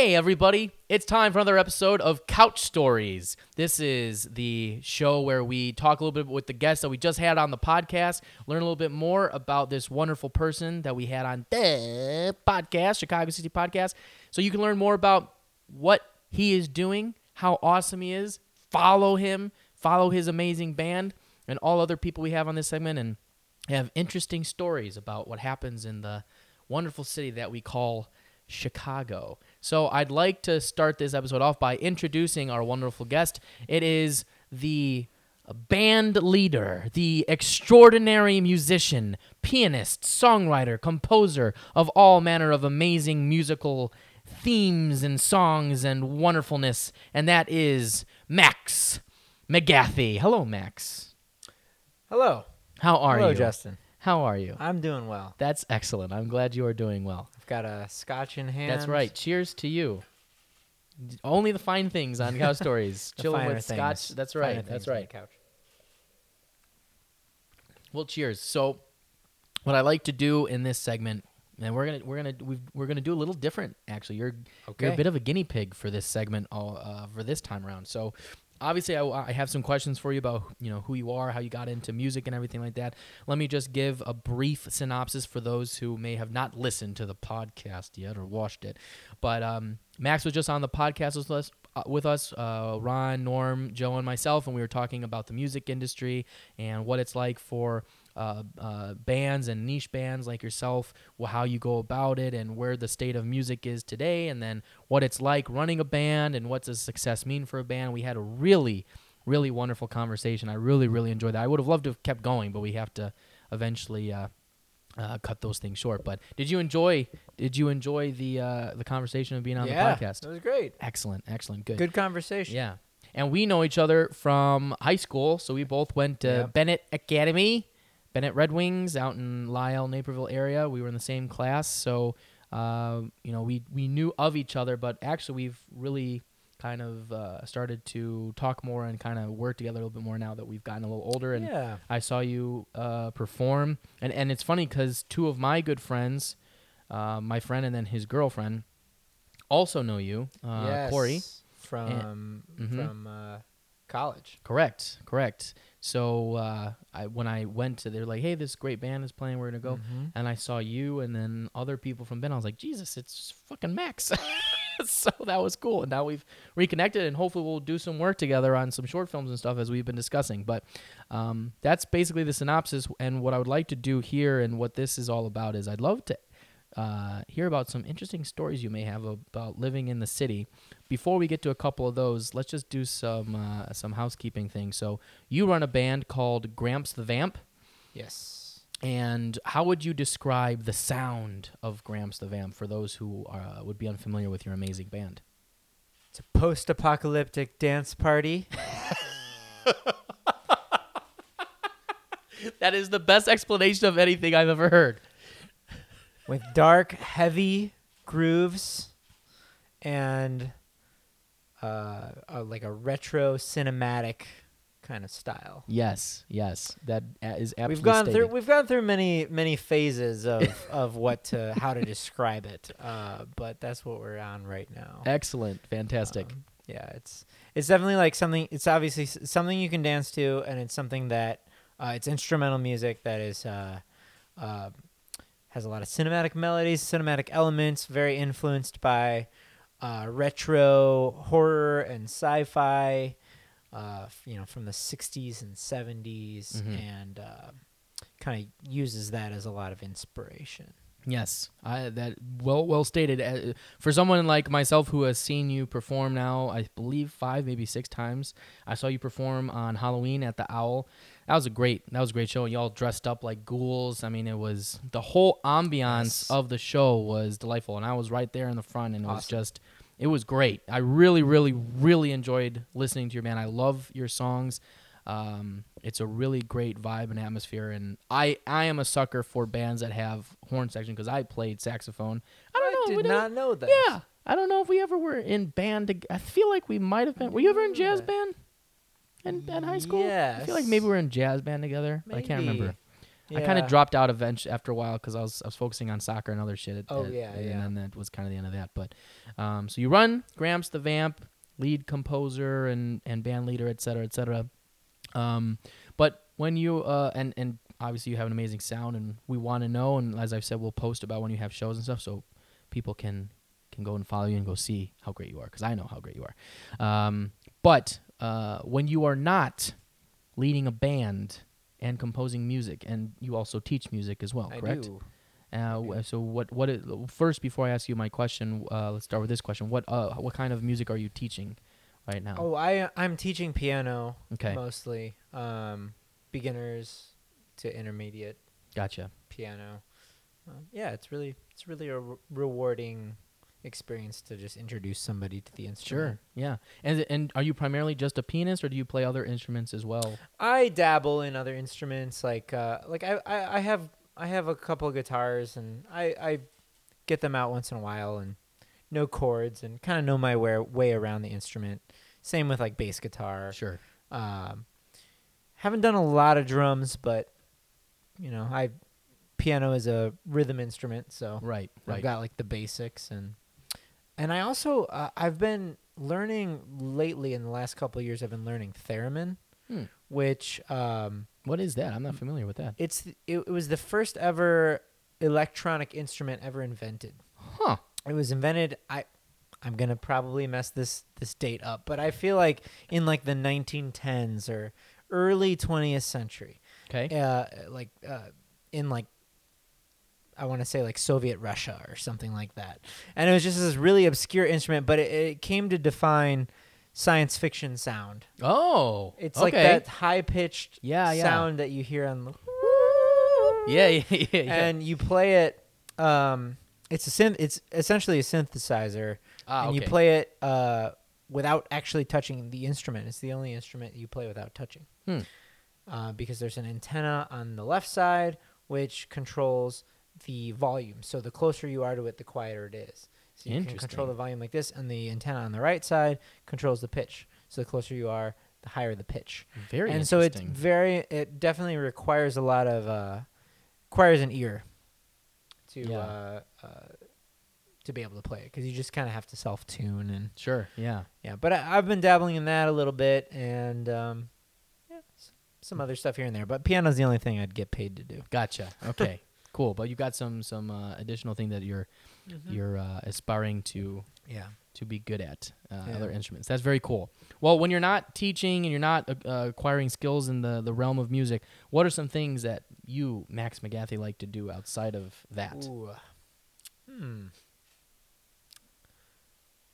Hey, everybody. It's time for another episode of Couch Stories. This is the show where we talk a little bit with the guests that we just had on the podcast, learn a little bit more about this wonderful person that we had on the podcast, Chicago City Podcast. So you can learn more about what he is doing, how awesome he is. Follow him, follow his amazing band, and all other people we have on this segment, and have interesting stories about what happens in the wonderful city that we call Chicago. So I'd like to start this episode off by introducing our wonderful guest. It is the band leader, the extraordinary musician, pianist, songwriter, composer of all manner of amazing musical themes and songs and wonderfulness, and that is Max McGathy. Hello, Max. Hello. How are Hello, you? Hello, Justin. How are you? I'm doing well. That's excellent. I'm glad you are doing well. Got a scotch in hand. That's right. Cheers to you. Only the fine things on Cow Stories. The Chilling finer with things. scotch. That's Finer right. things That's on the right. couch. Well, cheers. So, what I like to do in this segment, and we're gonna we're gonna we've, we're gonna do a little different. Actually, you're you're Okay. a bit of a guinea pig for this segment all, uh, for this time around. So, obviously, I, I have some questions for you about you know who you are, how you got into music, and everything like that. Let me just give a brief synopsis for those who may have not listened to the podcast yet or watched it. But um, Max was just on the podcast with us. Uh, with us, uh, Ron, Norm, Joe, and myself, and we were talking about the music industry and what it's like for uh, uh, bands and niche bands like yourself, how you go about it, and where the state of music is today, and then what it's like running a band and what does success mean for a band. We had a really, really wonderful conversation. I really, really enjoyed that. I would have loved to have kept going, but we have to eventually uh, uh, cut those things short. But did you enjoy? Did you enjoy the uh, the conversation of being on yeah, the podcast? It was great. Excellent, excellent, good. Good conversation. Yeah. And we know each other from high school, so we both went to Yep. Benet Academy, Benet Red Wings out in Lisle, Naperville area. We were in the same class, so uh, you know we we knew of each other, but actually we've really kind of uh, started to talk more and kind of work together a little bit more now that we've gotten a little older. And Yeah. I saw you uh, perform, and and it's funny because two of my good friends, uh, my friend and then his girlfriend, also know you, uh, yes. Corey. From Mhm. from uh, college. Correct, correct. So uh, I when I went to, they're like, "Hey, this great band is playing. We're gonna go." Mhm. And I saw you and then other people from Ben. I was like, "Jesus, it's fucking Max." so that was cool. And now we've reconnected, and hopefully we'll do some work together on some short films and stuff as we've been discussing. But um, that's basically the synopsis. And what I would like to do here, and what this is all about, is I'd love to uh, hear about some interesting stories you may have about living in the city. Before we get to a couple of those, let's just do some uh, some housekeeping things. So you run a band called Gramps the Vamp, Yes. and how would you describe the sound of Gramps the Vamp for those who uh, would be unfamiliar with your amazing band? It's a post-apocalyptic dance party. That is the best explanation of anything I've ever heard. with dark, heavy grooves and uh, uh, like a retro cinematic kind of style. Yes, yes, that uh, absolutely. we've gone stated. through we've gone through many many phases of of what to how to describe it. Uh, but that's what we're on right now. Excellent, fantastic. Um, yeah, it's it's definitely like something. It's obviously something you can dance to, and it's something that uh, it's instrumental music that is uh, uh, has a lot of cinematic melodies, cinematic elements, very influenced by uh, retro horror and sci-fi. Uh, f- you know, from the '60s and '70s, Mhm. and uh, kind of uses that as a lot of inspiration. Yes, I, that well well stated. Uh, for someone like myself who has seen you perform now, I believe five, maybe six times. I saw you perform on Halloween at the Owl. That was a great. That was a great show. Y'all dressed up like ghouls. I mean, it was the whole ambiance Yes. of the show was delightful, and I was right there in the front, and it was just. It was great. I really, really, really enjoyed listening to your band. I love your songs. Um, it's a really great vibe and atmosphere, and I I am a sucker for bands that have horn section because I played saxophone. I don't know. did don't- know that. Yeah, I don't know if we ever were in band. I feel like we might have been. Were you ever in jazz band? In, in high school? Yeah. I feel like maybe we were in jazz band together, but I can't remember. I kind of Yeah. dropped out eventually after a while because I was I was focusing on soccer and other shit. At, Oh, at- yeah, and yeah. then that was kind of the end of that. But um, so you run Gramps the Vamp, lead composer and and band leader, et cetera, et cetera. Um, but when you uh and and obviously you have an amazing sound, and we want to know. And as I've said, we'll post about when you have shows and stuff, so people can can go and follow you and go see how great you are because I know how great you are. Um, but uh, when you are not leading a band and composing music, and you also teach music as well, I correct? do. Uh, so what what first before I ask you my question, uh, let's start with this question. What uh what kind of music are you teaching right now? Oh, I I'm teaching piano okay, mostly. Um, beginners to intermediate gotcha. piano. Um, yeah, it's really it's really a re- rewarding experience to just introduce somebody to the instrument. Sure, yeah. And and are you primarily just a pianist, or do you play other instruments as well? I dabble in other instruments like uh like I, I, I have I have a couple guitars and I, I get them out once in a while and know chords and kind of know my way way around the instrument. Same with like bass guitar. Sure. Um, haven't done a lot of drums, but you know, I piano is a rhythm instrument, so Right. I've Right. got like the basics and and I also uh, I've been learning lately in the last couple of years. I've been learning theremin, Hmm. which um, What is that? I'm not familiar with that. it's it, it was the first ever electronic instrument ever invented. Huh. It was invented. I I'm gonna probably mess this this date up, but I feel like in like the 1910s or early 20th century, Okay. uh, like uh, in like I want to say like Soviet Russia or something like that. And it was just this really obscure instrument, but it, it came to define science fiction sound. Oh. It's okay. like that high pitched Yeah, yeah. sound that you hear on the Yeah, yeah, yeah. yeah. and you play it. Um, it's a synth. It's essentially a synthesizer, ah, and you play it uh, without actually touching the instrument. It's the only instrument you play without touching. Hmm. Uh, because there's an antenna on the left side which controls the volume. So the closer you are to it, the quieter it is. So you can control the volume like this, and the antenna on the right side controls the pitch. So the closer you are, the higher the pitch. Very and so it's very, it definitely requires a lot of, uh, requires an ear to, Yeah. uh, uh, to be able to play it because you just kind of have to self tune and sure. Yeah. yeah. But I, I've been dabbling in that a little bit and um, yeah, some other stuff here and there. But piano's the only thing I'd get paid to do. Gotcha. Okay. Cool. But you've got some some uh, additional thing that you're you're uh, aspiring to yeah. to be good at uh, Yeah. other instruments. That's very cool. Well, when you're not teaching and you're not uh, acquiring skills in the the realm of music, what are some things that you, Max McGathy, like to do outside of that? Ooh. Hmm.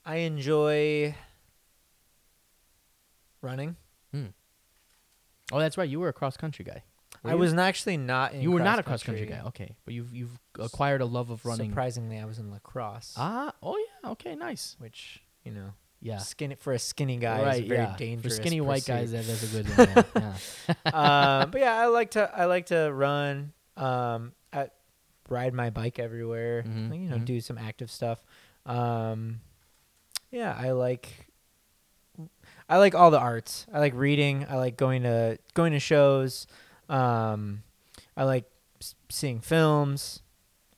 I enjoy running. Oh, that's right. You were a cross country guy. Were I you? was actually not in You were not a cross country cross-country. guy. Okay, but you've you've acquired a love of running. Surprisingly, I was in lacrosse, Ah. Oh yeah. Okay. Nice. which you know, Yeah. skinny for a skinny guy right. is very yeah. dangerous. For skinny white guys, that, that's a good one. Yeah. um, but yeah, I like to I like to run. Um, I ride my bike everywhere. Mhm, you know, mhm. do some active stuff. Um, yeah, I like. I like all the arts. I like reading. I like going to going to shows. Um, I like s- seeing films,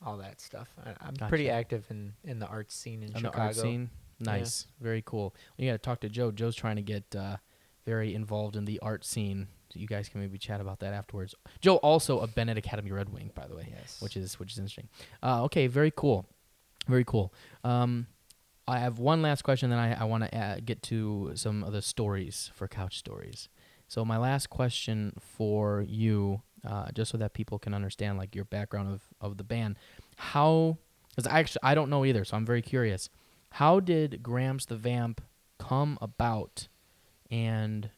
all that stuff. I, I'm pretty active in in the art scene in On the Chicago. art scene. Nice. Very cool. You got to talk to Joe. Joe's trying to get uh, very involved in the art scene. So you guys can maybe chat about that afterwards. Joe also a Benet Academy Red Wing, by the way, Yes. which is which is interesting. Uh, okay, very cool. Very cool. Um, I have one last question, then I, I want to uh, get to some of the stories for couch stories. So my last question for you, uh, just so that people can understand like your background of, of the band, how? Because I actually I don't know either, so I'm very curious. How did Gramps the Vamp come about? And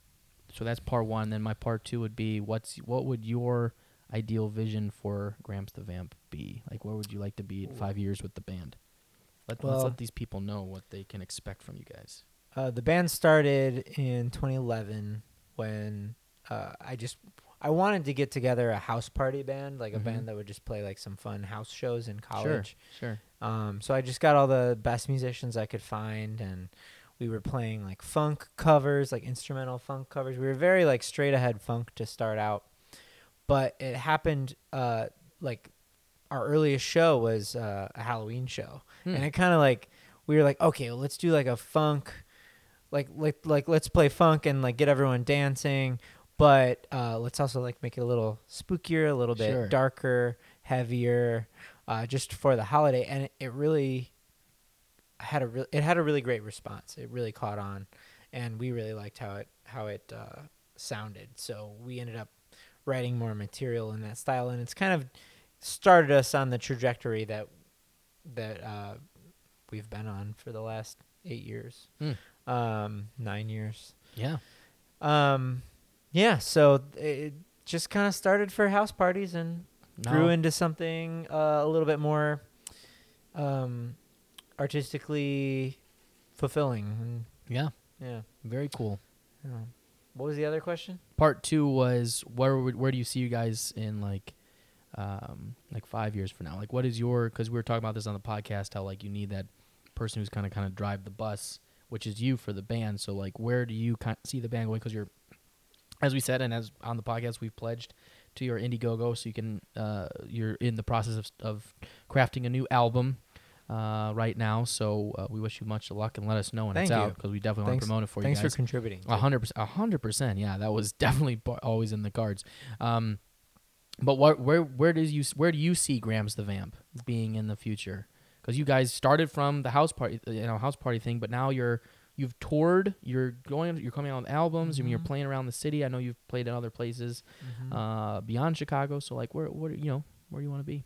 so that's part one. Then my part two would be what's what would your ideal vision for Gramps the Vamp be? Like where would you like to be in five years with the band? Let, let's let these people know what they can expect from you guys. Uh, the band started in 2011 when uh, I just I wanted to get together a house party band, like a Mhm. band that would just play like some fun house shows in college. Sure. Um, so I just got all the best musicians I could find, and we were playing like funk covers, like instrumental funk covers. We were very like straight ahead funk to start out. but it happened uh, like our earliest show was uh, a Halloween show, Hmm. and it kind of like we were like, okay, well, let's do like a funk, like like like let's play funk and like get everyone dancing, but uh, let's also like make it a little spookier, a little bit Sure. darker, heavier, uh, just for the holiday, and it, it really had a re- it had a really great response. It really caught on, and we really liked how it how it uh, sounded. So we ended up writing more material in that style, and it's kind of started us on the trajectory that that uh, we've been on for the last eight years, Hmm. Um, nine years. Yeah. Um, yeah, so it just kind of started for house parties and grew into something uh, a little bit more um, artistically fulfilling. Yeah. Yeah. Very cool. yeah. What was the other question? Part two was where would- where do you see you guys in like um like five years from now? Like what is your because we were talking about this on the podcast how like you need that person who's kind of kind of drive the bus, which is you for the band. So like where do you kind see the band going? Because you're as we said and as on the podcast we've pledged to your Indiegogo, so you can uh you're in the process of of crafting a new album. Uh, right now, so uh, we wish you much luck and let us know when it's you. out because we definitely want to promote it for Thanks you guys. for contributing. A hundred percent, a hundred percent. Yeah, that was definitely bo- always in the cards. Um, but what, where, where does you, where do you see Gramps the Vamp being in the future? Because you guys started from the house party, you know, house party thing, but now you're, you've toured, you're going, you're coming out with albums, I mean, you're Mhm. playing around the city. I know you've played in other places, Mhm. uh, beyond Chicago. So like, where, where, you know, where do you want to be?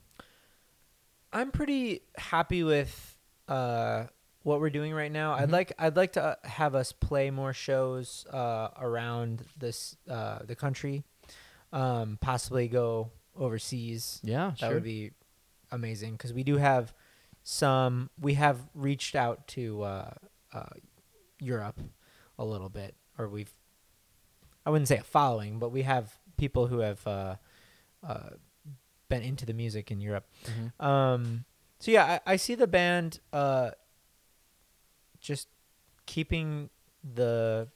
I'm pretty happy with uh, what we're doing right now. I'd Mhm. like I'd like to uh, have us play more shows uh, around this uh, the country, um, possibly go overseas. Yeah, That sure. would be amazing because we do have some. We have reached out to uh, uh, Europe a little bit, or we've. I wouldn't say a following, but we have people who have uh, uh, been into the music in Europe. Mhm. Um, so yeah, I, I see the band uh, just keeping the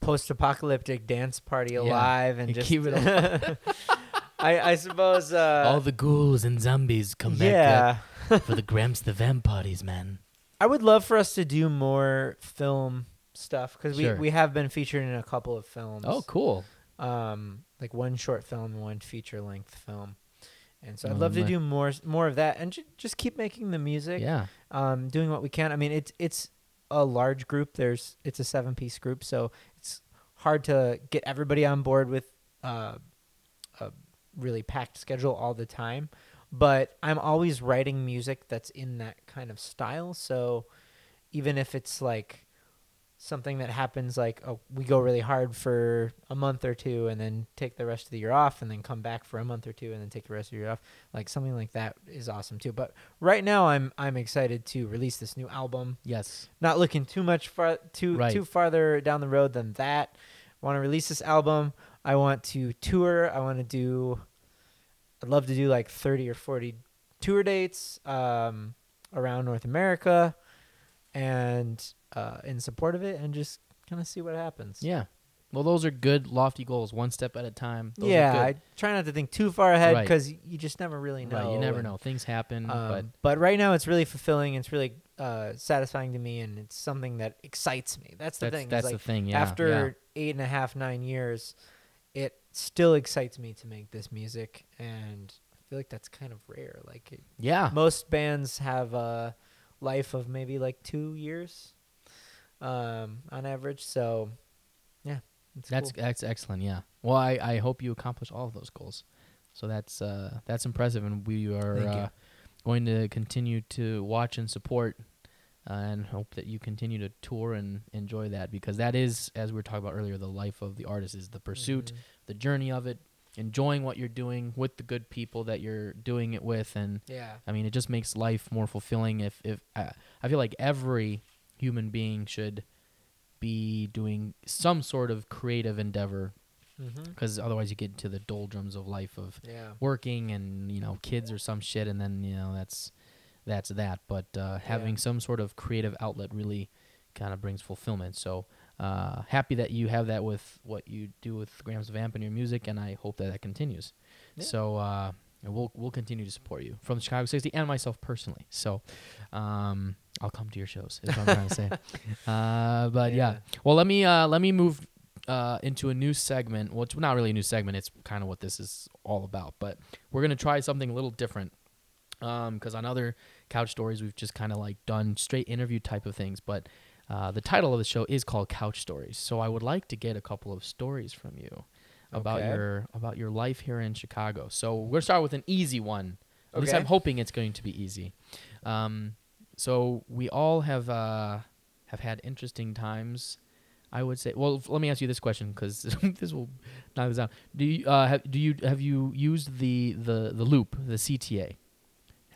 post-apocalyptic dance party Yeah, alive and you just keep it I, I suppose uh, All the ghouls and zombies come back yeah. For the Gramps the Vamp parties, man. I would love for us to do more film stuff because Sure. we, we have been featured in a couple of films. Oh, cool. um, like one short film and one feature length film. And so I'd Oh, love to do more more of that and ju- just keep making the music. Yeah. um, doing what we can. I mean, it's it's a large group. There's it's a seven piece group, so it's hard to get everybody on board with uh, a really packed schedule all the time. But I'm always writing music that's in that kind of style. So even if it's like something that happens like oh, we go really hard for a month or two and then take the rest of the year off and then come back for a month or two and then take the rest of the year off like something like that is awesome too but right now i'm i'm excited to release this new album Yes. not looking too much far too Right. too farther down the road than that want to release this album i want to tour i want to do i'd love to do like 30 or 40 tour dates um around north america and uh in support of it and just kind of see what happens Yeah. Well, those are good, lofty goals, one step at a time. Those are yeah i try not to think too far ahead Right. because you just never really know Right, you never and- know. Things happen, Um, but but right now it's really fulfilling. It's really uh, satisfying to me, and it's something that excites me. That's the that's thing. that's like, the thing. Yeah. after yeah. eight and a half, nine years, it still excites me to make this music, and I feel like that's kind of rare. Like it, yeah, most bands have a life of maybe like two years, um, on average. So, yeah, that's cool. that's excellent. Yeah. Well, I, I hope you accomplish all of those goals. So that's uh that's impressive, and we are uh, going to continue to watch and support. Uh, and hope that you continue to tour and enjoy that because that is, as we were talking about earlier, the life of the artist is the pursuit, Mhm. the journey of it, enjoying what you're doing with the good people that you're doing it with, and Yeah. I mean, it just makes life more fulfilling. If if uh, I feel like every human being should be doing some sort of creative endeavor, Mm-hmm. because otherwise you get into the doldrums of life of Yeah. working and you know kids or some shit, and then you know that's that's that. But uh, having some sort of creative outlet really kind of brings fulfillment. So uh, happy that you have that with what you do with Gramps the Vamp and your music, and I hope that that continues. Yeah. So uh, we'll we'll continue to support you from the Chicago 60 and myself personally. So um, I'll come to your shows. Is what I'm trying to say. Uh, but yeah. Yeah. well, let me uh, let me move uh, into a new segment. Well, it's not really a new segment. It's kind of what this is all about. But we're gonna try something a little different. Because on other couch stories, we've just kind of like done straight interview type of things. But uh, the title of the show is called Couch Stories. So I would like to get a couple of stories from you about Okay. your about your life here in Chicago. So we're gonna start with an easy one. At least I'm hoping it's going to be easy. Um, so we all have uh, have had interesting times. I would say. Well, f- let me ask you this question because this will knock this out. Do you uh, have do you have you used the the the loop the CTA?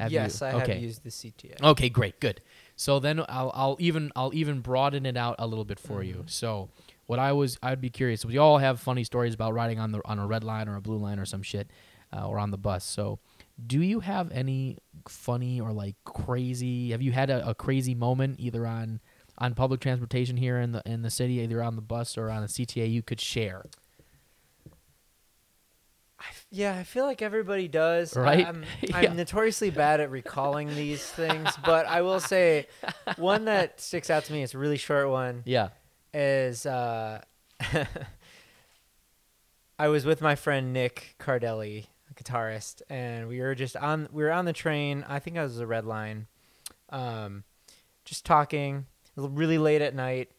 Have yes, you? I okay. have used the CTA. Okay, great, good. So then I'll I'll even I'll even broaden it out a little bit for you. Mhm. So what I was I'd be curious. We all have funny stories about riding on the on a red line or a blue line or some shit, uh, or on the bus. So do you have any funny or like crazy? Have you had a, a crazy moment either on on public transportation here in the in the city, either on the bus or on a CTA you could share? I f- yeah, I feel like everybody does. Right? I'm, Yeah. I'm notoriously bad at recalling these things, but I will say one that sticks out to me. It's a really short one. Yeah. Is uh, I was with my friend Nick Cardelli, a guitarist, and we were just on we were on the train. I think I was the red line, um, just talking. Really late at night,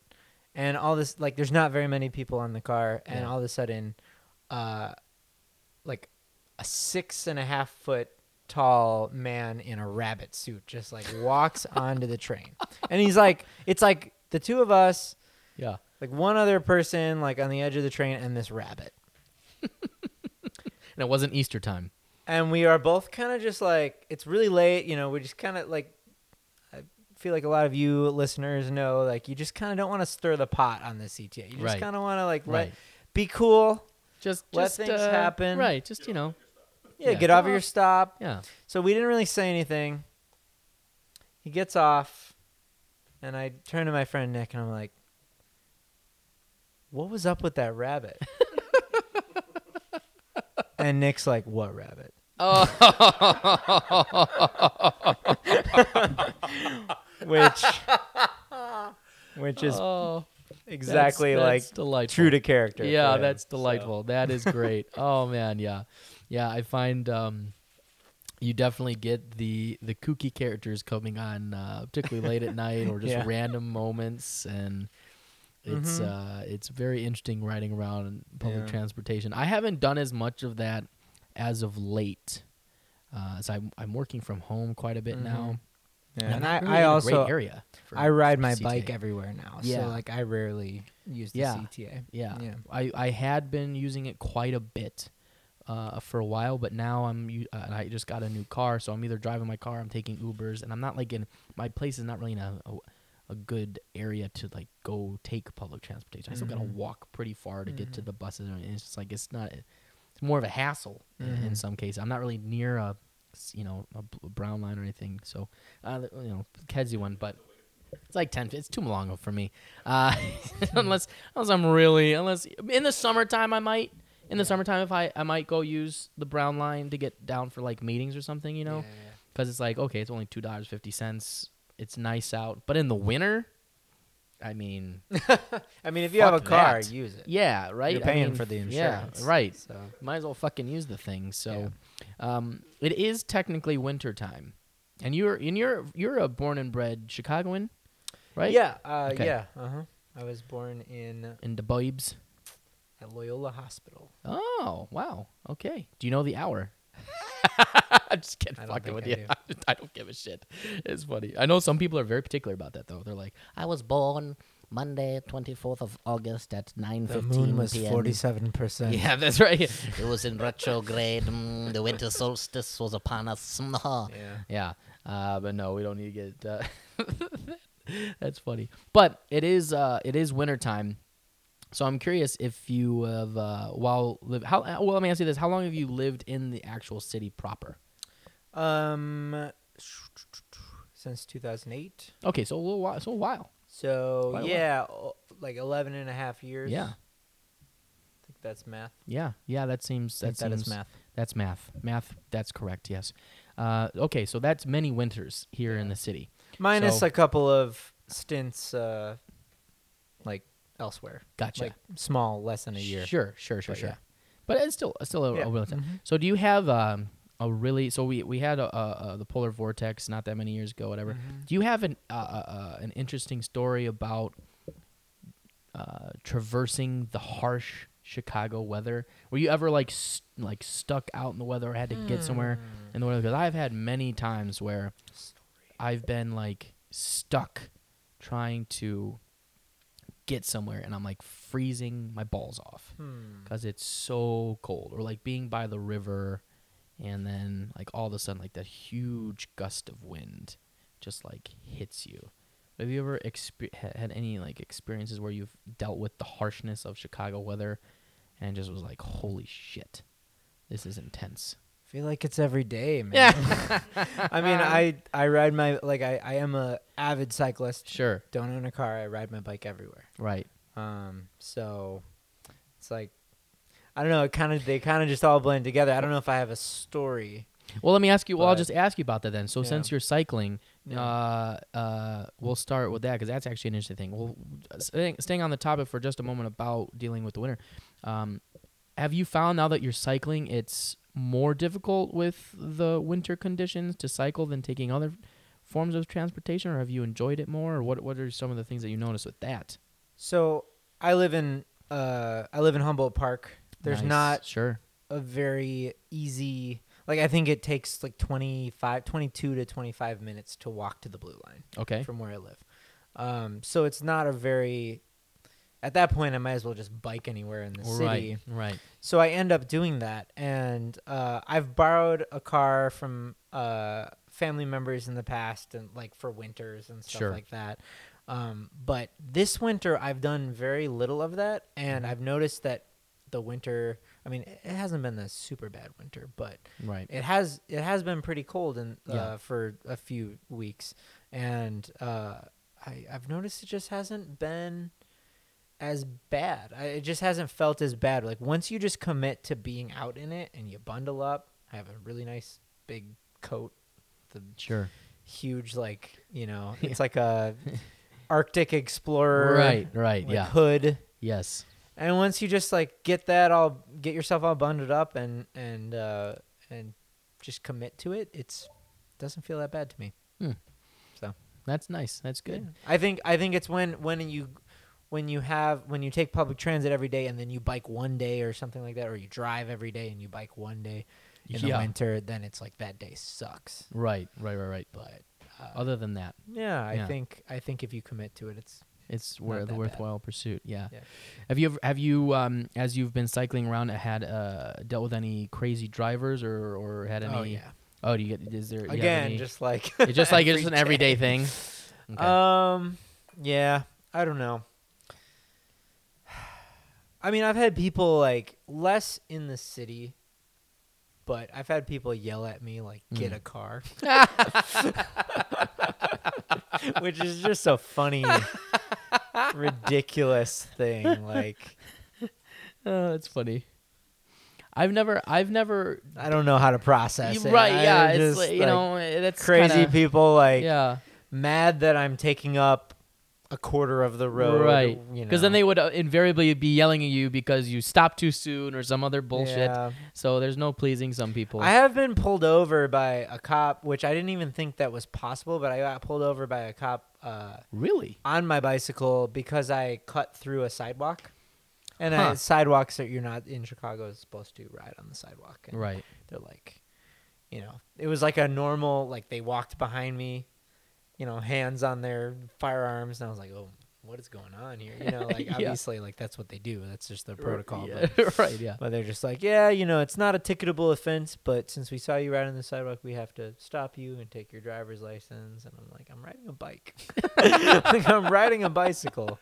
and all this like there's not very many people on the car, and Yeah. all of a sudden, uh, like a six and a half foot tall man in a rabbit suit just like walks onto the train, and he's like, it's like the two of us Yeah. like one other person like on the edge of the train and this rabbit And it wasn't Easter time. and we are both kind of just like it's really late you know we just kind of like i feel like a lot of you listeners know like you just kind of don't want to stir the pot on the cta you just Right. kind of want to like let Right. be cool Just Let just things uh, happen. Right. Just you know. yeah, Yeah. get over your stop Yeah. so we didn't really say anything he gets off and i turn to my friend nick and i'm like what was up with that rabbit and nick's like what rabbit Oh. which which is oh. Exactly That's- like that's delightful. true to character. Yeah, that's so. delightful. That is great. oh man, yeah, yeah. I find um, you definitely get the the kooky characters coming on, uh, particularly late at night or just Yeah. random moments, and it's Mhm. uh, it's very interesting riding around in public Yeah. transportation. I haven't done as much of that as of late. Uh, so I'm, I'm working from home quite a bit now. Yeah, I'm and I, really I also great area. for- I ride my CTA. bike everywhere now. Yeah. So like I rarely use the Yeah. CTA. Yeah. Yeah. I, I had been using it quite a bit uh, for a while, but now I'm uh, I just got a new car, so I'm either driving my car, I'm taking Ubers, and I'm not like in my place is not really in a a, a good area to like go take public transportation. I still gotta Mhm. walk pretty far to get to Mhm. the buses, and it's just like it's not. It's more of a hassle in, in Mhm. some cases. I'm not really near a s- you know a brown line or anything, so uh, you know Kedzie one, but. It's like ten. It's too long for me. Uh, unless unless I'm really unless in the summertime I might in the summertime if I I might go use the brown line to get down for like meetings or something, you know, Yeah, because it's like okay, it's only two dollars fifty cents. It's nice out, but in the winter, I mean. I mean, if you have a car, that. use it. yeah, right. You're I paying mean, for the insurance. yeah, right. So Might as well fucking use the thing. So, um, it is technically winter time, and you're and you're you're a born and bred Chicagoan, right? Yeah. Uh, Okay. Yeah. Uh huh. I was born in In the Bibes. at Loyola Hospital. Oh, wow. Okay. Do you know the hour? I'm just kidding. Fucking with I you. do. I don't give a shit. It's funny. I know some people are very particular about that, though. They're like, I was born Monday, 24th of August at 9:15 The moon was p.m. forty-seven percent. yeah, that's right. It was in retrograde. Mm, the winter solstice was upon us. Yeah. yeah. Uh, but no, we don't need to get. Uh, that's funny. But it is. Uh, it is wintertime. So I'm curious if you have uh, while live. How well? Let me ask you this: How long have you lived in the actual city proper? Um, since two thousand eight. Okay, so a little while. So a while. So Quite a yeah, o- like 11 and a half years. Yeah. I think that's math. Yeah, yeah, that seems I that think that seems is math. That's math. Math. That's correct. Yes. Uh, okay, so that's many winters here in the city. Minus So- a couple of stints, uh, like elsewhere. Gotcha. Like small, less than a year. Sure, sure, sure, But sure. yeah. But it's still it's still a, Yeah. a real time. Mhm. So do you have um, a really? So we we had a, a, a, the polar vortex not that many years ago, whatever. Mhm. Do you have an uh, uh, uh, an interesting story about uh, traversing the harsh Chicago weather? Were you ever like st- like stuck out in the weather or had to get somewhere Hmm. in the weather? Because I've had many times where I've been like stuck trying to get somewhere and I'm like freezing my balls off Hmm. because it's so cold or like being by the river and then like all of a sudden like that huge gust of wind just like hits you have you ever expe- ha- had any like experiences where you've dealt with the harshness of chicago weather and just was like holy shit this is intense feel like it's every day, man. yeah I mean, I I ride my like I I am a avid cyclist. sure Don't own a car. I ride my bike everywhere. right Um, so it's like I don't know. It kind of they kind of just all blend together. I don't know if I have a story. well let me ask you well i'll just ask you about that then so Yeah. since you're cycling. Uh, uh, we'll start with that because that's actually an interesting thing. Well, staying, staying on the topic for just a moment about dealing with the winter. Um, have you found now that you're cycling, it's more difficult with the winter conditions to cycle than taking other forms of transportation, or have you enjoyed it more, or what? What are some of the things that you notice with that? So I live in uh I live in Humboldt Park. There's Nice. not sure. a very easy like I think it takes like 25 22 to 25 minutes to walk to the blue line Okay. from where I live. Um so it's not a very at that point I might as well just bike anywhere in the city. Right. Right. So I end up doing that, and uh, I've borrowed a car from uh, family members in the past, and like for winters and stuff Sure. like that. Um, but this winter, I've done very little of that, and Mhm. I've noticed that the winter. I mean, it hasn't been a super bad winter, but Right. it has it has been pretty cold and uh, Yeah. for a few weeks, and uh, I I've noticed it just hasn't been as bad. I, it just hasn't felt as bad. Like once you just commit to being out in it and you bundle up, I have a really nice big coat, the Sure. huge like you know it's like a Arctic Explorer Right. Right. like, yeah. hood. Yes. And once you just like get that all, get yourself all bundled up and and uh, and just commit to it, it's doesn't feel that bad to me. So. That's nice. That's good. Yeah. I think I think it's when when you when you have when you take public transit every day and then you bike one day or something like that, or you drive every day and you bike one day in the winter, then it's like that day sucks. Right. Right. Right. Right. But uh, Other than that. yeah, I yeah. think I think if you commit to it, it's It's wor- the that bad. worthwhile pursuit. Yeah. Yeah. Have you ever have you um as you've been cycling around had uh dealt with any crazy drivers or or had any? oh yeah. Oh, do you get? Is there Again, any- just like it's just like it's every an everyday day. thing. Okay. Um, yeah, I don't know. I mean, I've had people like less in the city, but I've had people yell at me like, "Get Mm. a car," which is just a funny, ridiculous thing. Like, oh, that's funny. I've never, I've never. I don't know how to process it. right? I Yeah. It's like, you like, know that's crazy kinda- people like yeah. mad that I'm taking up a quarter of the road. Right. You Because then they would uh, invariably be yelling at you because you stopped too soon or some other bullshit. Yeah. So there's no pleasing some people. I have been pulled over by a cop, which I didn't even think that was possible, but I got pulled over by a cop uh, really? on my bicycle because I cut through a sidewalk. And Huh. uh, sidewalks are you're not in Chicago is supposed to ride on the sidewalk. And Right. They're like, you know, it was like a normal like they walked behind me, you know, hands on their firearms, and I was like, oh, what is going on here? You know, like Yeah. obviously like that's what they do. That's just their protocol. Yeah. but- right. Yeah. but they're just like, yeah, you know, it's not a ticketable offense, but since we saw you riding on the sidewalk, we have to stop you and take your driver's license. And I'm like, I'm riding a bike. like I'm riding a bicycle.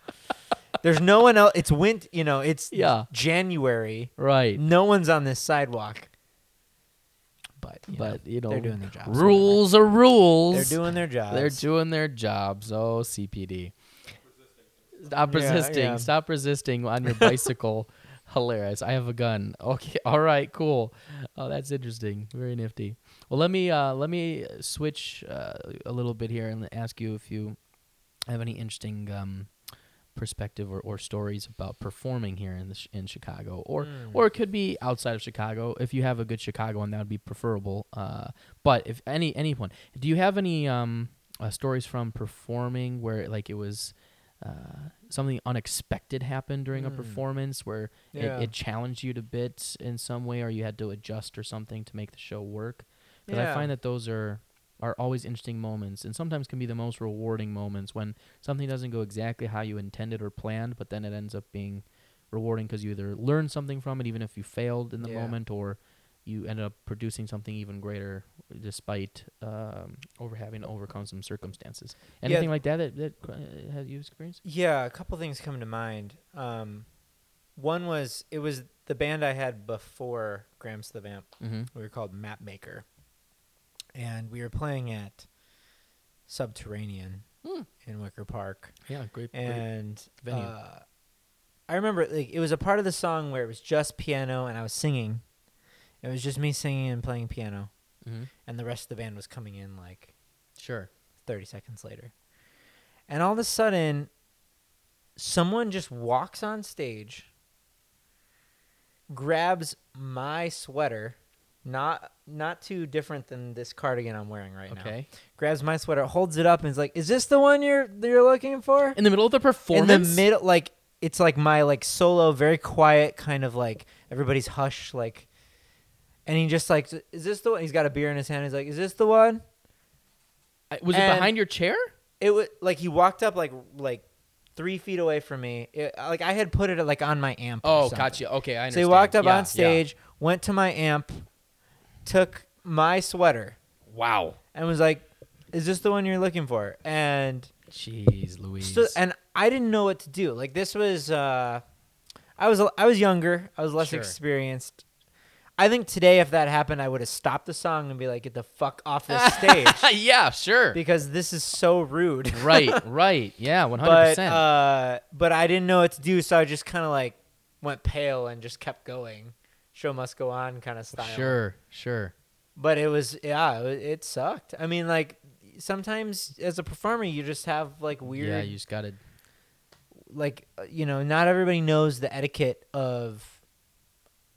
There's no one else. It's wind. You know, it's Yeah. January. Right. No one's on this sidewalk. But you But know, you know, they're doing their jobs. whatever. rules are rules. They're doing their jobs. They're doing their jobs. Oh, CPD. Stop Yeah, resisting. yeah. Stop resisting on your bicycle. Hilarious. I have a gun. Okay. All right. Cool. Oh, that's interesting. Very nifty. Well, let me uh, let me switch uh, a little bit here and ask you if you have any interesting um, perspective or, or stories about performing here in the sh- in Chicago, or Mm. or it could be outside of Chicago. If you have a good Chicago one, that would be preferable. Uh, but if any anyone, do you have any um, uh, stories from performing where like it was uh, something unexpected happened during a Mm. performance where Yeah. it, it challenged you to bit in some way, or you had to adjust or something to make the show work? Because I find that those are are always interesting moments, and sometimes can be the most rewarding moments when something doesn't go exactly how you intended or planned, but then it ends up being rewarding because you either learn something from it, even if you failed in the Yeah. moment, or you end up producing something even greater despite um, over having to overcome some circumstances. Yeah, Anything like that that, that uh, have you experienced? Yeah, a couple things come to mind. Um, one was it was the band I had before Gramps the Vamp. Mm-hmm. We were called Map Maker, and we were playing at Subterranean Hmm. in Wicker Park. Yeah, great. and venue. Uh, I remember like it was a part of the song where it was just piano and I was singing. It was just me singing and playing piano, mm-hmm. and the rest of the band was coming in like Sure. 30 seconds later. And all of a sudden, someone just walks on stage, grabs my sweater, not not too different than this cardigan I'm wearing right now. Okay. Grabs my sweater, holds it up, and is like, "Is this the one you're you're looking for?" In the middle of the performance. In the middle, like it's like my like solo, very quiet kind of like everybody's hush, like. And he just like, is this the one? He's got a beer in his hand. He's like, is this the one? I- Was it behind your chair? it was like he walked up like like three feet away from me. It, like I had put it like on my amp. Oh, gotcha. Okay, I understand. So he walked up Yeah, on stage, went to my amp, took my sweater. Wow. and was like, "Is this the one you're looking for?" And Jeez, Louise. so, and I didn't know what to do. Like this was, uh, I was I was younger. I was less Sure. experienced. I think today, if that happened, I would have stopped the song and be like, "Get the fuck off this stage," yeah, sure. because this is so rude. right, right. Yeah, one hundred but percent. uh, but I didn't know what to do, so I just kind of like went pale and just kept going. Show must go on, kind of style. Sure, sure. But it was yeah, it, it sucked. I mean, like sometimes as a performer, you just have like weird, Yeah, you just gotta. like uh, you know, not everybody knows the etiquette of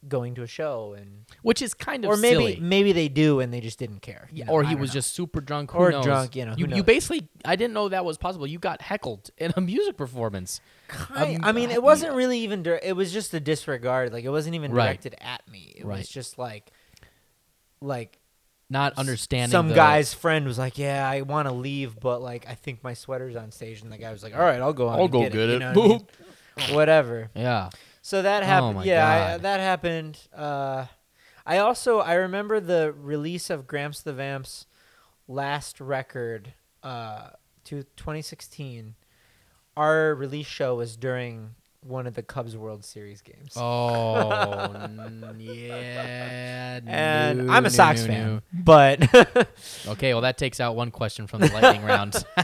going to a show, and Which is kind of or maybe silly. maybe they do and they just didn't care. you know, or he was know. just super drunk. Who Or knows? drunk, you know, You, you basically, I didn't know that was possible. You got heckled in a music performance. Kind- Um, I mean, it wasn't really even. Dir- it was just a disregard. Like it wasn't even Right. directed at me. It Right. was just like, like Not understanding some the- guy's friend was like, "Yeah, I want to leave, but like I think my sweater's on stage." And the guy was like, "All right, I'll go on. I'll and go get, get it." you know what I mean? Whatever. Yeah. So that Oh happened. my yeah, I, that happened. Uh, I also I remember the release of Gramps the Vamps last record, uh, to 2016. Our release show was during one of the Cubs World Series games. Oh, n- yeah. and no, I'm a no, Sox no, fan, but Okay, well that takes out one question from the lightning round.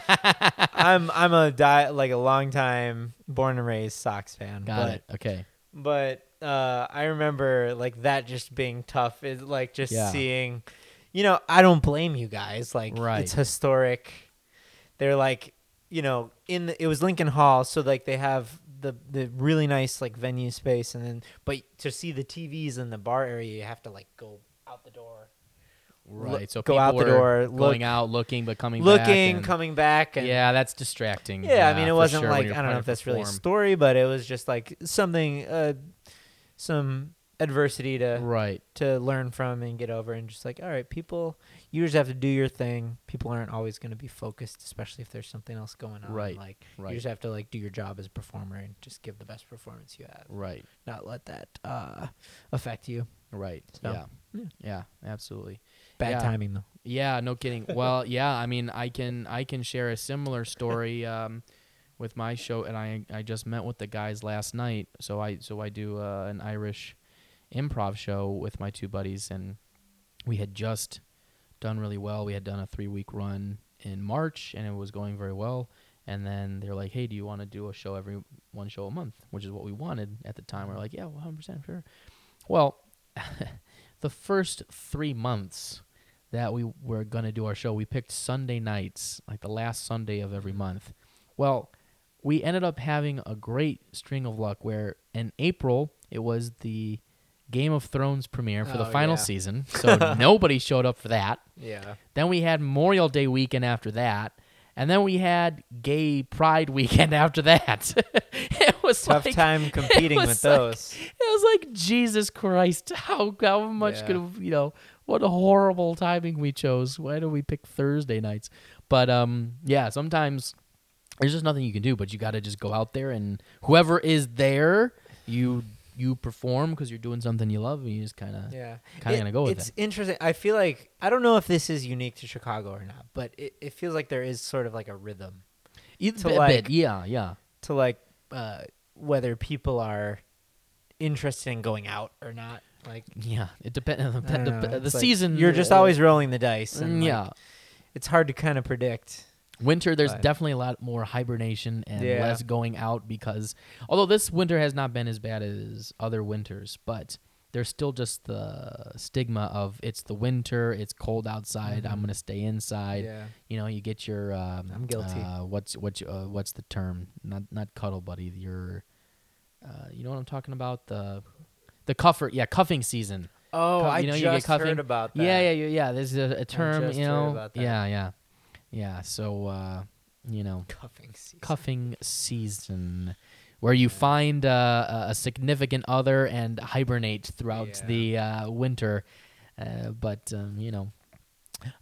I'm I'm a di- like a long time born and raised Sox fan. Got but, it. Okay. But uh, I remember like that just being tough. Is like just Yeah. seeing, you know, I don't blame you guys. Like Right. it's historic. They're like, you know, in the, it was Lincoln Hall, so like they have the the really nice like venue space, and then but to see the TVs in the bar area, you have to like go out the door, Right. So go out the door, going look- out, looking, but coming back. looking, and- coming back, and Yeah, that's distracting. Yeah, I mean, it wasn't sure, like I don't know if that's really a story, but it was just like something, uh, some adversity to Right. to learn from and get over, and just like, all right, people, you just have to do your thing. People aren't always going to be focused, especially if there's something else going on. Right, Like right. you just have to like do your job as a performer and just give the best performance you have, Right. not let that uh affect you. Right. So, yeah. yeah. Yeah. Absolutely. Bad Yeah. timing though. Yeah, no kidding. Well, yeah, I mean, I can I can share a similar story um, with my show, and I I just met with the guys last night. So I so I do uh, an Irish improv show with my two buddies, and we had just done really well. We had done a three week run in March, and it was going very well. And then they're like, "Hey, do you want to do a show every one show a month?" Which is what we wanted at the time. We're like, "Yeah, 100% sure." Well, the first 3 months that we were going to do our show, we picked Sunday nights, like the last Sunday of every month. Well, we ended up having a great string of luck where in April it was the Game of Thrones premiere for the Oh, final yeah. season. So nobody showed up for that. Yeah. Then we had Memorial Day weekend after that. And then we had Gay Pride weekend after that. it was Tough like time competing was with like- those. it was like Jesus Christ, how how much Yeah. could have you know what a horrible timing we chose. Why do we pick Thursday nights? But um yeah, sometimes there's just nothing you can do, but you got to just go out there and whoever is there, you you perform because you're doing something you love, and you just kind of Yeah. Kinda gonna go with it's it. It's interesting. I feel like I don't know if this is unique to Chicago or not, but it, it feels like there is sort of like a rhythm to like- bit, yeah, yeah, to like uh, whether people are interested in going out or not. Like yeah. It depends. The, the, the like season. you're just uh, always rolling the dice. And mm, like, yeah. it's hard to kind of predict. Winter, there's But- definitely a lot more hibernation and Yeah. less going out because, although this winter has not been as bad as other winters, but there's still just the stigma of it's the winter, it's cold outside, I'm Mhm. gonna stay inside. yeah. You know, you get your um, I'm guilty. Uh, what's what's uh, what's the term? Not not cuddle buddy. Your, uh, you know what I'm talking about? The the cuffer, yeah, cuffing season. Oh, Cuff- I you know, you just get cuffing. heard about that. Yeah, yeah, yeah, yeah. There's a, a term, you know. about that. Yeah, yeah, yeah. So, uh, you know, Cuffing season. cuffing season where you find uh, a- significant other and hibernate throughout Yeah. the uh, winter. Uh, but um, you know,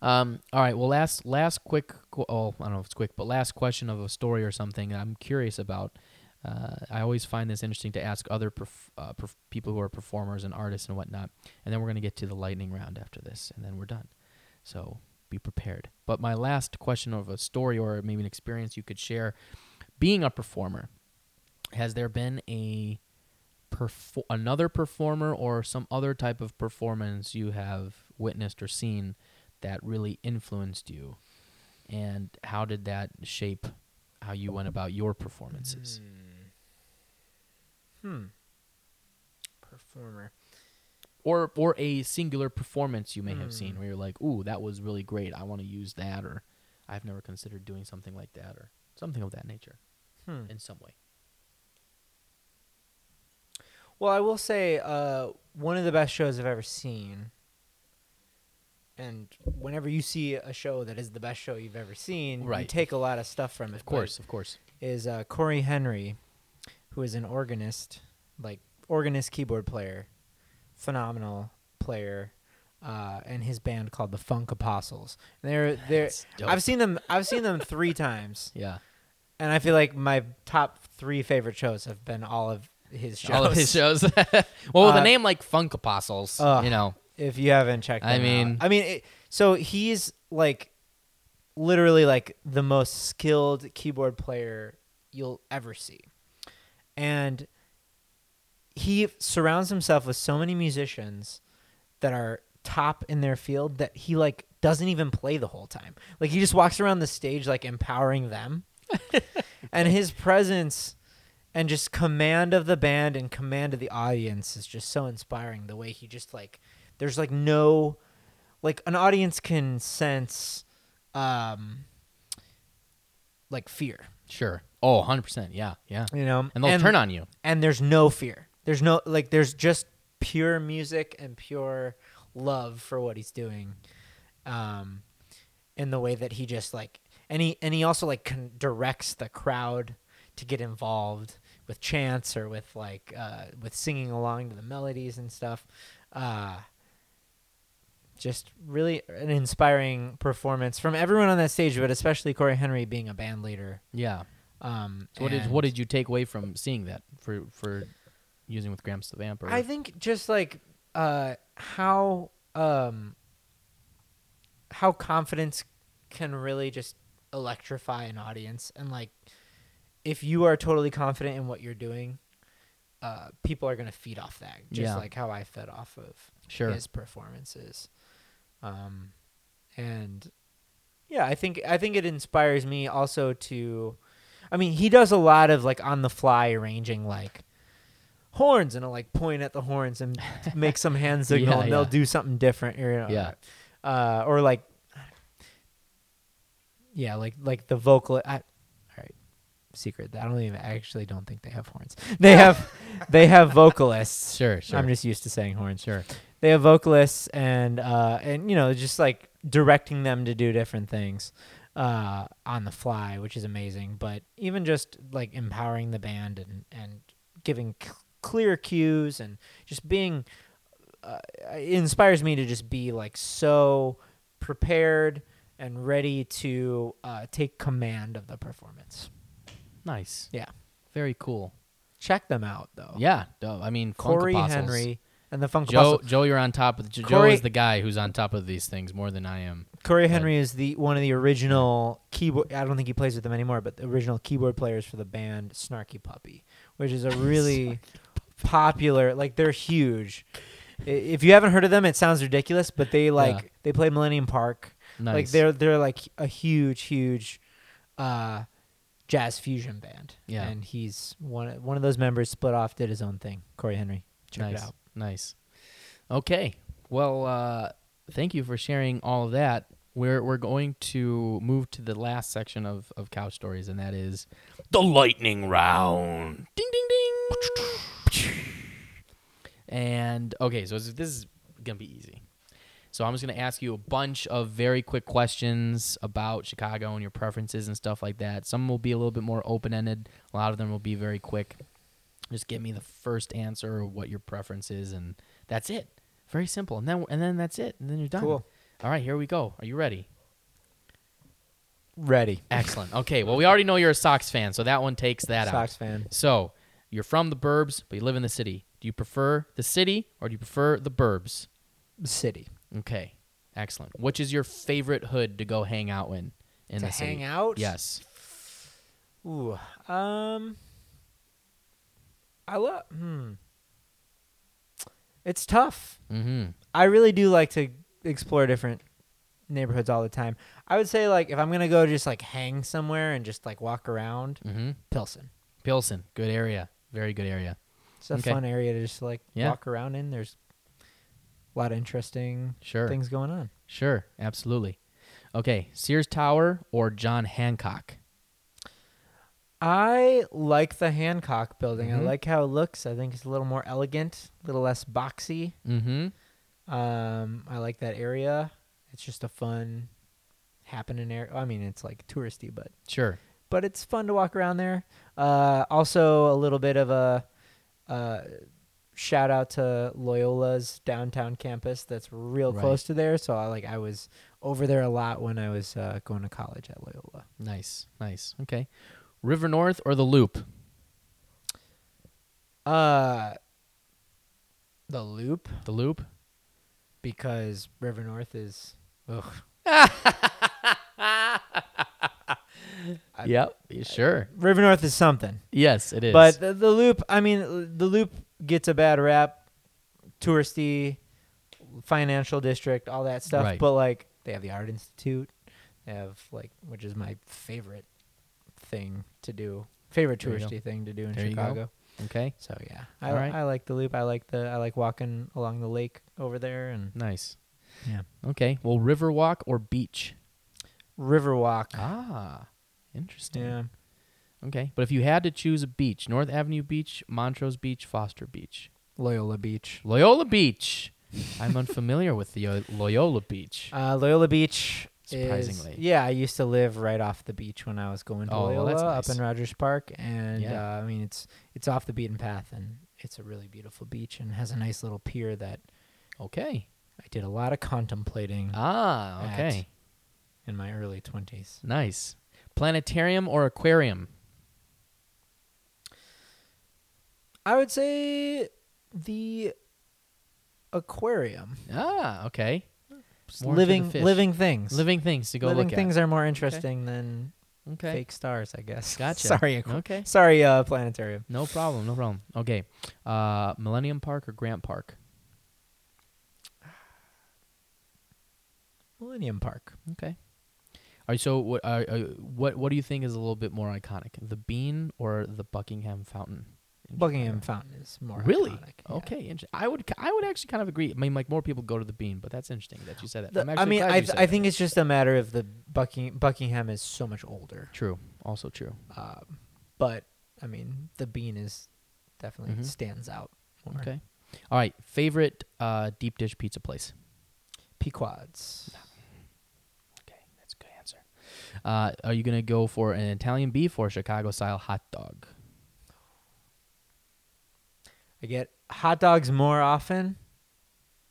um, all right. Well, last last quick. qu- Oh, I don't know if it's quick, but last question of a story or something I'm curious about. Uh, I always find this interesting to ask other perf- uh, perf- people who are performers and artists and whatnot. And then we're gonna get to the lightning round after this, and then we're done. So be prepared. But my last question of a story or maybe an experience you could share being a performer, has there been a another performer or some other type of performance you have witnessed or seen that really influenced you? And how did that shape how you went about your performances? Hmm. Performer. Or or a singular performance you may have seen Hmm. where you're like, "Ooh, that was really great. I want to use that," or "I've never considered doing something like that," or something of that nature Hmm. in some way. Well, I will say uh, one of the best shows I've ever seen. And whenever you see a show that is the best show you've ever seen, you take a lot of stuff from it. Of course, of course. is uh, Cory Henry, who is an organist, like organist keyboard player, phenomenal player, uh, and his band called the Funk Apostles. And they're they're I've seen them I've seen them three times, Yeah. and I feel like my top three favorite shows have been all of his shows. All of his shows. well, with Uh, a name like Funk Apostles, ugh. you know. If you haven't checked, I them out. mean- I mean, it, so he's like literally like the most skilled keyboard player you'll ever see, and he surrounds himself with so many musicians that are top in their field that he like doesn't even play the whole time. Like he just walks around the stage like empowering them. and his presence and just command of the band and command of the audience is just so inspiring the way he just like there's like no like an audience can sense um like fear, Sure. Oh, 100%. Yeah, yeah. you know? And they'll turn on you. and there's no fear. There's no like there's just pure music and pure love for what he's doing. Um in the way that he just like and he and he also like con- directs the crowd to get involved with chants or with like uh with singing along to the melodies and stuff. Uh just really an inspiring performance from everyone on that stage, but especially Cory Henry being a band leader. Yeah. Um, So what did what did you take away from seeing that for for using with Gramps the? Or, I think just like uh, how um, how confidence can really just electrify an audience, and like if you are totally confident in what you're doing, uh, people are gonna feed off that. Just Yeah. like how I fed off of sure. his performances, um, and yeah, I think I think it inspires me also to I mean, he does a lot of like on the fly arranging like horns and he'll like point at the horns and make some hand signal Yeah, and they'll yeah. do something different. You know, Yeah. Uh, or like, yeah, like like the vocal. I, all right, secret. I don't even I actually don't think they have horns. They have they have vocalists. Sure, sure. I'm just used to saying horns. sure. They have vocalists and uh and you know just like directing them to do different things uh on the fly, which is amazing. But even just like empowering the band and and giving clear cues and just being uh, it inspires me to just be like so prepared and ready to uh, take command of the performance. Nice. Yeah. Very cool. Check them out though. Yeah. dope. I mean, Cory. Henry and the Funk Joe, Joe, you're on top of. Joe Corey- is the guy who's on top of these things more than I am. Cory Henry is the one of the original keyboard. I don't think he plays with them anymore, but the original keyboard players for the band Snarky Puppy, which is a really popular. Like they're huge. If you haven't heard of them, it sounds ridiculous, but they like they play Millennium Park. Nice. Like they're they're like a huge, huge uh, jazz fusion band. Yeah. and he's one one of those members. Split off, did his own thing. Cory Henry, check nice. it out. Nice. Okay. Well, uh, thank you for sharing all of that. We're we're going to move to the last section of of couch stories, and that is the lightning round. Ding ding ding. And okay, so this is gonna be easy. So I'm just gonna ask you a bunch of very quick questions about Chicago and your preferences and stuff like that. Some will be a little bit more open ended. A lot of them will be very quick. Just give me the first answer of what your preference is, and that's it. Very simple. And then and then that's it. And then you're done. Cool. All right, here we go. Are you ready? Ready, Excellent. Okay. Well, we already know you're a Sox fan, so that one takes that out. Sox fan. So you're from the burbs, but you live in the city. Do you prefer the city or do you prefer the burbs? The city Okay. Excellent. Which is your favorite hood to go hang out in in to the city? hang out. Yes. Ooh, um, I love. Hmm. It's tough. Mm-hmm. I really do like to explore different neighborhoods all the time. I would say like if I'm gonna go just like hang somewhere and just like walk around, Mm-hmm. Pilsen. Pilsen. Good area. Very good area. It's a Okay. fun area to just like Yeah. walk around in. There's a lot of interesting Sure. things going on. Sure. Absolutely. Okay. Sears Tower or John Hancock? I like the Hancock building. I Mhm. like how it looks. I think it's a little more elegant, a little less boxy. Mm-hmm. Um, I like that area. It's just a fun, happening area. I mean, it's like touristy, but Sure. but it's fun to walk around there. Uh, also a little bit of a uh, shout out to Loyola's downtown campus. That's real Right. close to there. So I like I was over there a lot when I was uh, going to college at Loyola. Nice. Nice. Okay. River North or the Loop? Uh, the Loop The Loop. because River North is. Ugh. I- Yep. Sure. River North is something. Yes, it is. But the, the loop, I mean, the loop gets a bad rap, touristy, financial district, all that stuff. Right. But like, they have the Art Institute. They have like, which is my favorite thing to do, favorite There you go. touristy thing to do in There. Chicago. okay. So yeah, I, right. I like the loop. I like the I like walking along the lake over there and Nice. yeah, Okay. Well, river walk or beach? Riverwalk. Ah, interesting. Yeah, Okay. But if you had to choose a beach, North Avenue Beach, Montrose Beach, Foster Beach, Loyola Beach. Loyola Beach. I'm unfamiliar with the uh, Loyola Beach. Uh, Loyola Beach. is- Surprisingly. yeah, I used to live right off the beach when I was going to Oh, well, Loyola that's up in Rogers Park, and Yeah. uh, I mean it's it's off the beaten path, and it's a really beautiful beach, and has a nice little pier that Okay. I did a lot of contemplating Ah, At- okay. in my early twenties. Nice. Planetarium or aquarium? I would say the aquarium, Ah, okay. More living living things. Living things to go living look things are more interesting than. Okay. fake stars, I guess. Gotcha. Sorry, aqu- Okay. sorry, uh, planetarium. No problem. No problem. Okay. Uh, Millennium Park or Grant Park? Millennium Park. Okay. All right, so what uh, uh, what what do you think is a little bit more iconic, the Bean or the Buckingham Fountain? Buckingham Fountain is more Really? iconic, yeah. Okay, inter- I would I would actually kind of agree. I mean, like more people go to the Bean, but that's interesting that you said that. The- I mean, I th- I think it's just a matter of the Bucking- Buckingham is so much older. true. Also true. Um, but I mean, the bean is definitely Mhm. stands out. More. Okay. All right. Favorite uh, deep dish pizza place. Pequod's. Okay, that's a good answer. Uh, are you gonna go for an Italian beef or Chicago style hot dog? I get hot dogs more often,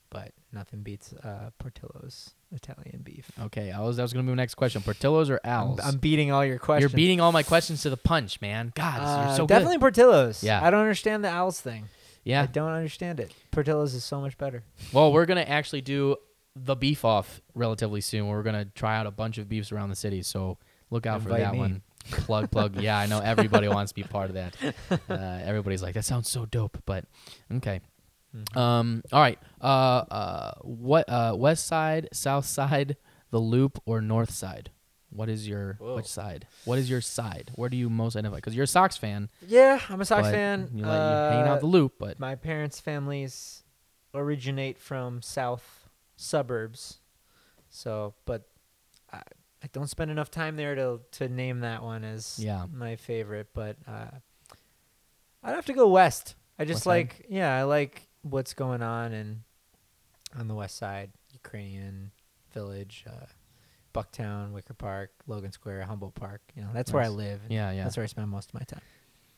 but nothing beats uh, Portillo's Italian beef. Okay, I was that was gonna be my next question. Portillo's or I'm, Al's? I'm beating all your questions. You're beating all my questions to the punch, man. God, Uh, you're so definitely good. Portillo's. Yeah. I don't understand the owls thing. Yeah, I don't understand it. Portillo's is so much better. Well, we're gonna actually do the beef off relatively soon. We're gonna try out a bunch of beefs around the city, so look out for that me. one. Plug, plug. Yeah, I know everybody wants to be part of that. Uh, everybody's like, that sounds so dope. But okay. Mm-hmm. Um. All right. Uh. Uh. What? Uh. West side, south side, the loop, or north side? What is your Whoa. which side? What is your side? Where do you most identify? Because you're a Sox fan. Yeah, I'm a Sox fan. You like you hanging out Uh, the loop, but My parents' families originate from south suburbs, so but I, I don't spend enough time there to to name that one as Yeah. my favorite. But uh, I'd have to go west. I just West side? like yeah, I like what's going on and on the west side, Ukrainian village, uh, Bucktown, Wicker Park, Logan Square, Humboldt Park. You know, that's where I live. yeah, yeah. That's where I spend most of my time.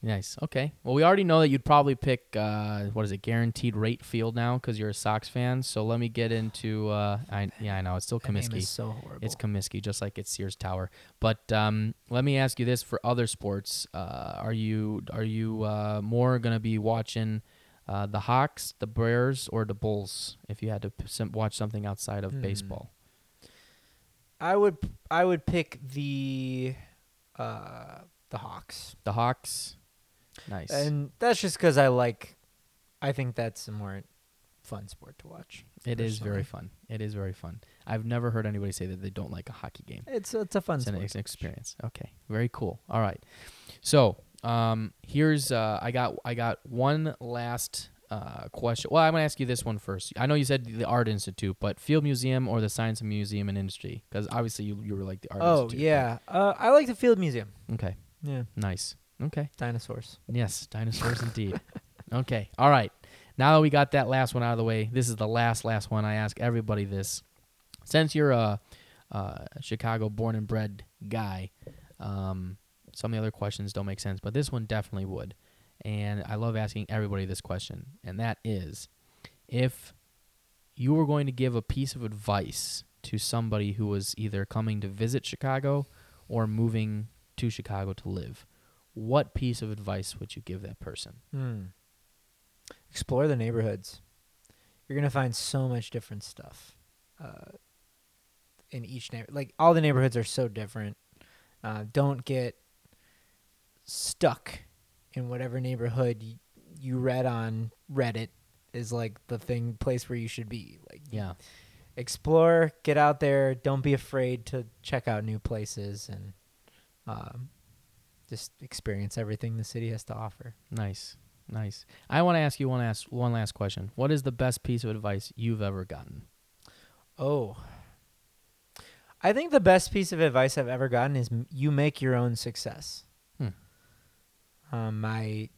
Nice. Okay. Well, we already know that you'd probably pick uh, what is it, guaranteed rate field now because you're a Sox fan. So let me get into. Uh, I yeah, I know it's still Comiskey. so horrible. It's Comiskey, just like it's Sears Tower. But um, let me ask you this: for other sports, uh, are you are you uh, more gonna be watching uh, the Hawks, the Bears, or the Bulls if you had to p- watch something outside of Hmm. baseball? I would I would pick the uh the Hawks. The Hawks. Nice. And that's just cuz I like I think that's a more fun sport to watch. it is very fun. It is very fun. I've never heard anybody say that they don't like a hockey game. It's it's a fun It's an ex- experience. Okay, very cool. All right, so um, here's uh, I got I got one last uh, question. Well, I'm gonna ask you this one first. I know you said the Art Institute, but Field Museum or the Science Museum and Industry? Because obviously you you were like the Art Oh, Institute. yeah. Uh I like the Field Museum. Okay. Yeah, Nice. Okay. dinosaurs. Yes, dinosaurs indeed. Okay. All right. Now that we got that last one out of the way, this is the last last one. I ask everybody this. Since you're a, a Chicago born and bred guy, um, some of the other questions don't make sense, but this one definitely would. And I love asking everybody this question, and that is if you were going to give a piece of advice to somebody who was either coming to visit Chicago or moving to Chicago to live, what piece of advice would you give that person? Hmm. Explore the neighborhoods. You're gonna find so much different stuff uh, in each neighborhood. Like all the neighborhoods are so different. Uh, don't get stuck in whatever neighborhood y- you read on Reddit is like the thing place where you should be. Like Yeah. explore, get out there. Don't be afraid to check out new places and um, just experience everything the city has to offer. Nice. Nice. I want to ask you one last one last question. What is the best piece of advice you've ever gotten? Oh. I think the best piece of advice I've ever gotten is m- you make your own success. Hmm. Um, my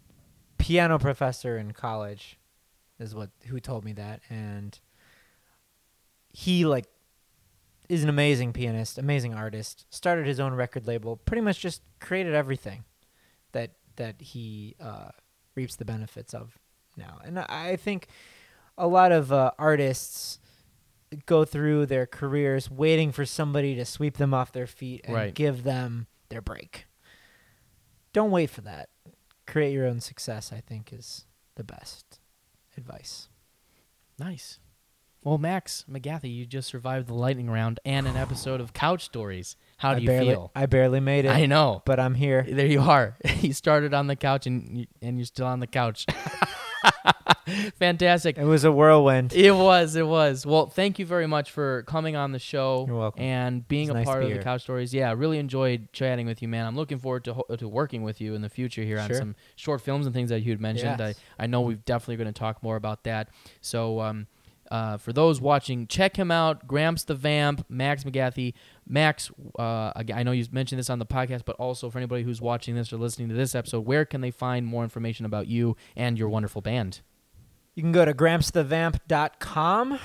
piano professor in college is what who told me that, and he like is an amazing pianist, amazing artist. Started his own record label, pretty much just created everything that that he uh, reaps the benefits of now. And I think a lot of uh, artists go through their careers waiting for somebody to sweep them off their feet and Right. give them their break. Don't wait for that. Create your own success, I think, is the best advice. Nice. Well, Max McGathy, you just survived the lightning round and an episode of Couch Stories. How do I you barely, feel? I barely made it, I know. but I'm here. There you are. you started on the couch and you, and you're still on the couch. Fantastic. It was a whirlwind. It was, it was. Well, thank you very much for coming on the show. You're welcome. And being It's a nice part of the. Couch Stories. Yeah, I really enjoyed chatting with you, man. I'm looking forward to ho- to working with you in the future here on some short films and things that you had mentioned. Yes. I, I know we're definitely going to talk more about that. So, um, uh, for those watching, check him out. Gramps the Vamp, Max McGathy. Max, uh, I know you mentioned this on the podcast, but also for anybody who's watching this or listening to this episode, where can they find more information about you and your wonderful band? You can go to grampsthevamp.com.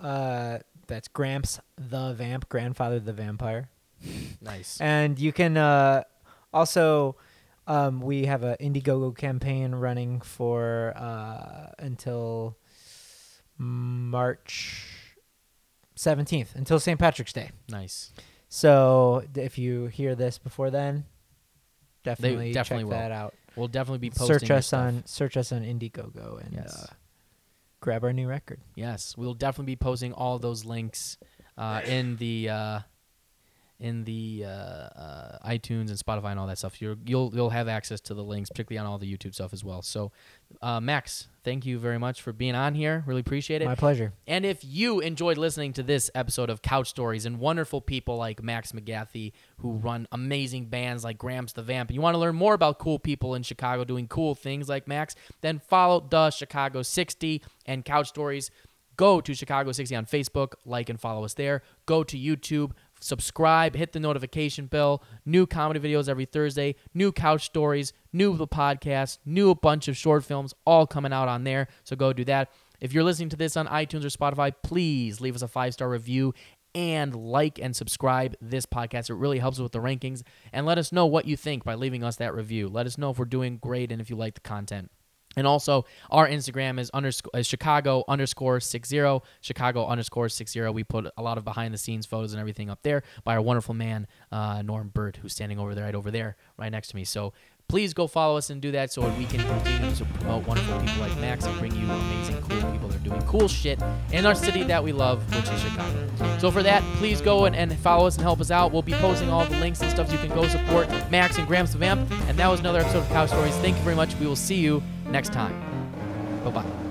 Uh, that's Gramps the Vamp, grandfather the vampire. Nice. And you can uh, also, um, we have a Indiegogo campaign running for uh, until March 17th, until St. Patrick's Day. Nice. So if you hear this before then, definitely, definitely check will. that out. We'll definitely be posting. Search us on search us on Indiegogo and Yes. uh, grab our new record. Yes, we'll definitely be posting all those links uh, in the uh, in the uh, uh, iTunes and Spotify and all that stuff. You're, you'll you'll have access to the links, particularly on all the YouTube stuff as well. So, uh, Max, thank you very much for being on here. Really appreciate it. My pleasure. And if you enjoyed listening to this episode of Couch Stories and wonderful people like Max McGathy, who run amazing bands like Gramps the Vamp, and you want to learn more about cool people in Chicago doing cool things like Max, then follow the Chicago 60 and Couch Stories. Go to Chicago 60 on Facebook, like and follow us there. Go to YouTube, subscribe, hit the notification bell. New comedy videos every Thursday, new couch stories, new the podcast, new a bunch of short films, all coming out on there. So go do that. If you're listening to this on iTunes or Spotify, please leave us a five star review and like and subscribe this podcast. It really helps with the rankings. And let us know what you think by leaving us that review. Let us know if we're doing great and if you like the content. And also, our Instagram is underscore is Chicago underscore six zero Chicago underscore six zero. We put a lot of behind the scenes photos and everything up there by our wonderful man uh, Norm Burt, who's standing over there, right over there, right next to me. So please go follow us and do that so we can continue to promote wonderful people like Max and bring you amazing, cool people that are doing cool shit in our city that we love, which is Chicago. So for that, please go and, and follow us and help us out. We'll be posting all the links and stuff you can go support Max and Gramps the Vamp. And that was another episode of Couch Stories. Thank you very much. We will see you next time. Bye bye.